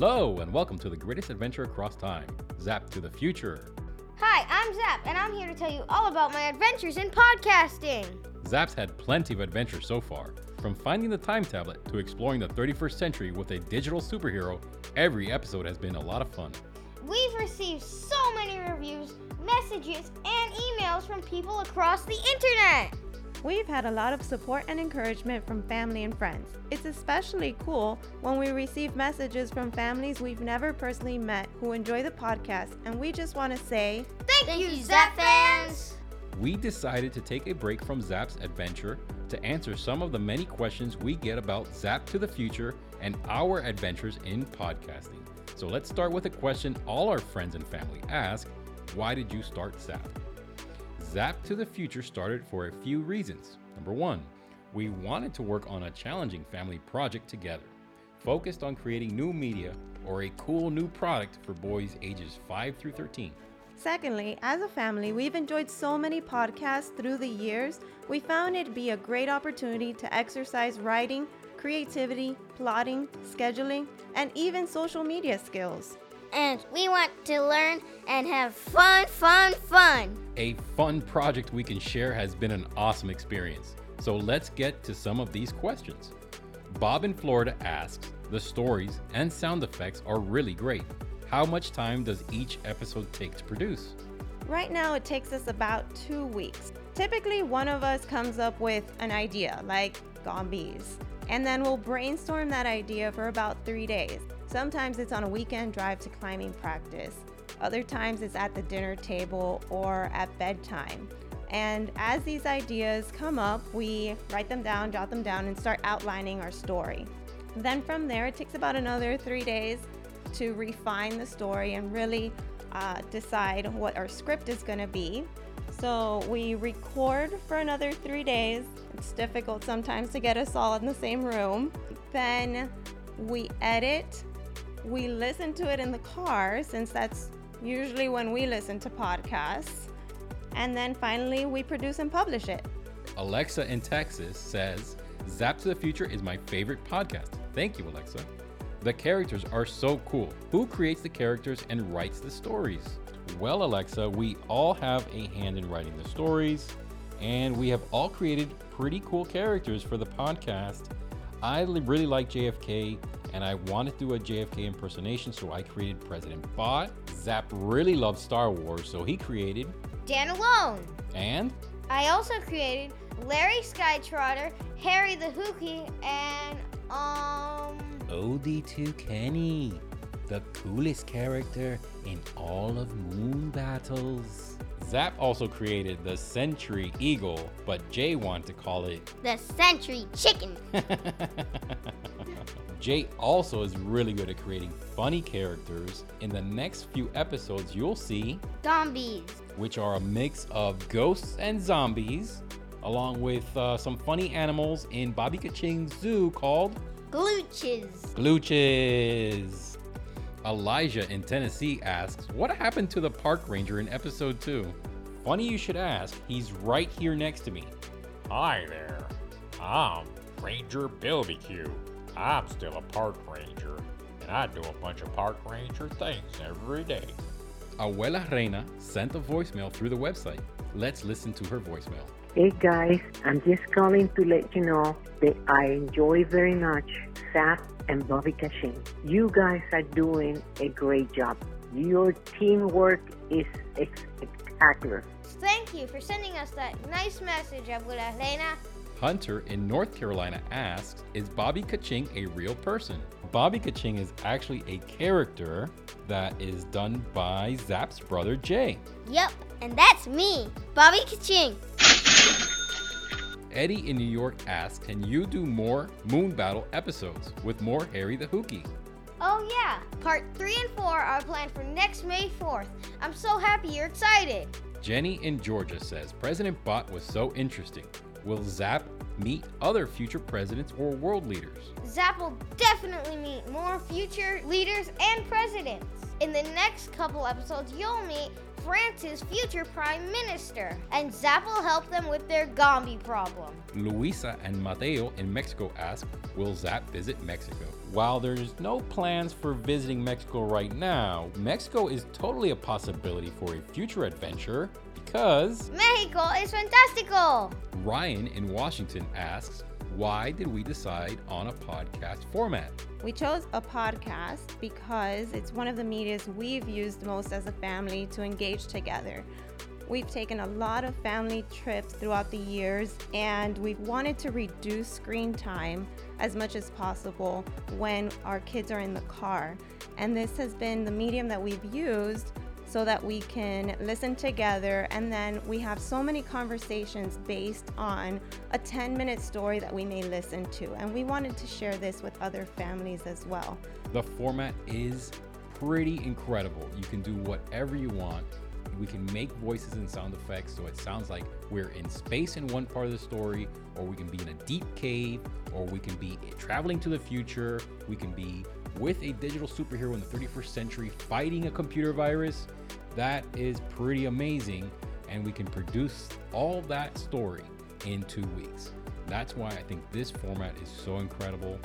Hello, and welcome to the greatest adventure across time, Zap to the Future. Hi, I'm Zap, and I'm here to tell you all about my adventures in podcasting. Zap's had plenty of adventures so far. From finding the time tablet to exploring the 31st century with a digital superhero, every episode has been a lot of fun. We've received so many reviews, messages, and emails from people across the internet. We've had a lot of support and encouragement from family and friends. It's especially cool when we receive messages from families we've never personally met who enjoy the podcast, and we just want to say Thank, Thank you, you, Zap Zap fans! We decided to take a break from Zap's adventure to answer some of the many questions we get about Zap to the Future and our adventures in podcasting. So let's start with a question all our friends and family ask Why did you start Zap? Zap to the Future started for a few reasons. Number one, we wanted to work on a challenging family project together, focused on creating new media or a cool new product for boys ages 5 through 13. Secondly, as a family, we've enjoyed so many podcasts through the years, we found it be a great opportunity to exercise writing, creativity, plotting, scheduling, and even social media skills. And we want to learn and have fun, fun, fun. A fun project we can share has been an awesome experience. So let's get to some of these questions. Bob in Florida asks The stories and sound effects are really great. How much time does each episode take to produce? Right now, it takes us about two weeks. Typically, one of us comes up with an idea, like Gombies, and then we'll brainstorm that idea for about three days. Sometimes it's on a weekend drive to climbing practice, other times it's at the dinner table or at bedtime. And as these ideas come up, we write them down, jot them down, and start outlining our story. Then from there, it takes about another three days to refine the story and really uh, decide what our script is going to be. So we record for another three days. It's difficult sometimes to get us all in the same room. Then we edit. We listen to it in the car since that's usually when we listen to podcasts. And then finally, we produce and publish it. Alexa in Texas says, Zap to the Future is my favorite podcast. Thank you, Alexa. The characters are so cool. Who creates the characters and writes the stories? Well, Alexa, we all have a hand in writing the stories, and we have all created pretty cool characters for the podcast. I really like JFK, and I wanted to do a JFK impersonation, so I created President Bot. Zap really loves Star Wars, so he created, Dan Alone. and I also created Larry Skytrotter, Harry the Hookie, and um. OD2 Kenny, the coolest character in all of Moon Battles. Zap also created the Century Eagle, but Jay wanted to call it. The Century Chicken. Jay also is really good at creating funny characters. In the next few episodes, you'll see, Gombies. which are a mix of ghosts and zombies, along with uh, some funny animals in Bobby Kaching's zoo called Glooches. Glooches. Elijah in Tennessee asks, What happened to the park ranger in episode 2? Funny you should ask, he's right here next to me. Hi there. I'm Ranger Bilbecue. I'm still a park ranger, and I do a bunch of park ranger things every day. Abuela Reina sent a voicemail through the website. Let's listen to her voicemail. Hey guys, I'm just calling to let you know that I enjoy very much Sap and Bobby Cashin. You guys are doing a great job. Your teamwork is spectacular. Thank you for sending us that nice message, Abuela Elena. Hunter in North Carolina asks, Is Bobby Kaching a real person? Bobby Kaching is actually a character that is done by Zap's brother Jay. Yep, and that's me, Bobby Kaching. Eddie in New York asks, Can you do more Moon Battle episodes with more Harry the Hookie? Oh, yeah. Part 3 and 4 are planned for next May 4th. I'm so happy you're excited. Jenny in Georgia says, President Bot was so interesting. Will Zap meet other future presidents or world leaders? Zap will definitely meet more future leaders and presidents. In the next couple episodes, you'll meet France's future prime minister, and Zap will help them with their Gombi problem. Luisa and Mateo in Mexico ask, Will Zap visit Mexico? While there's no plans for visiting Mexico right now, Mexico is totally a possibility for a future adventure because Mexico is fantastical! Ryan in Washington asks, Why did we decide on a podcast format? We chose a podcast because it's one of the medias we've used most as a family to engage together. We've taken a lot of family trips throughout the years and we've wanted to reduce screen time as much as possible when our kids are in the car. And this has been the medium that we've used so that we can listen together and then we have so many conversations based on a 10 minute story that we may listen to and we wanted to share this with other families as well The format is pretty incredible. You can do whatever you want. We can make voices and sound effects so it sounds like we're in space in one part of the story, or we can be in a deep cave, or we can be traveling to the future. We can be with a digital superhero in the 31st century fighting a computer virus. That is pretty amazing. And we can produce all that story in two weeks. That's why I think this format is so incredible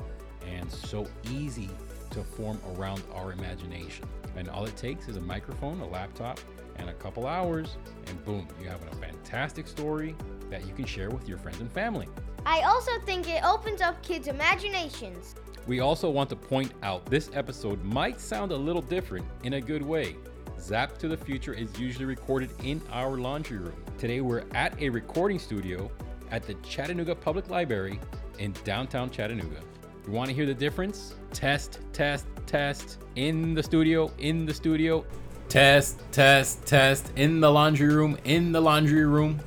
and so easy to form around our imagination. And all it takes is a microphone, a laptop, and a couple hours, and boom, you have a fantastic story that you can share with your friends and family. I also think it opens up kids' imaginations. We also want to point out this episode might sound a little different in a good way. Zap to the Future is usually recorded in our laundry room. Today we're at a recording studio at the Chattanooga Public Library in downtown Chattanooga. You want to hear the difference? Test, test, test. In the studio, in the studio. Test, test, test. In the laundry room, in the laundry room.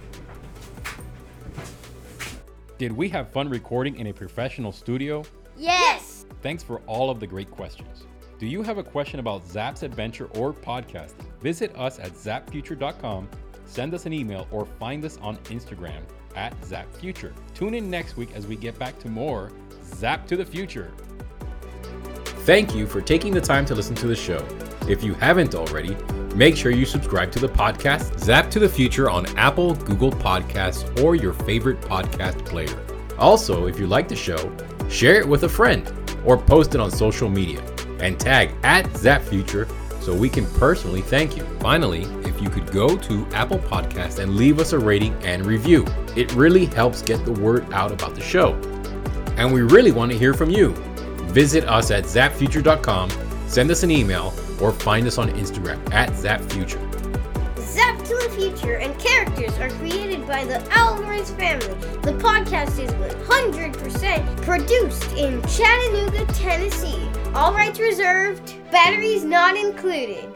Did we have fun recording in a professional studio? Yes! Thanks for all of the great questions. Do you have a question about Zap's adventure or podcast? Visit us at zapfuture.com, send us an email, or find us on Instagram at zapfuture. Tune in next week as we get back to more Zap to the Future. Thank you for taking the time to listen to the show. If you haven't already, make sure you subscribe to the podcast Zap to the Future on Apple, Google Podcasts, or your favorite podcast player. Also, if you like the show, share it with a friend or post it on social media and tag at ZapFuture so we can personally thank you. Finally, if you could go to Apple Podcasts and leave us a rating and review, it really helps get the word out about the show. And we really want to hear from you. Visit us at zapfuture.com, send us an email, or find us on Instagram at zapfuture. Zap to the Future and characters are created by the Alvarez family. The podcast is 100% produced in Chattanooga, Tennessee. All rights reserved, batteries not included.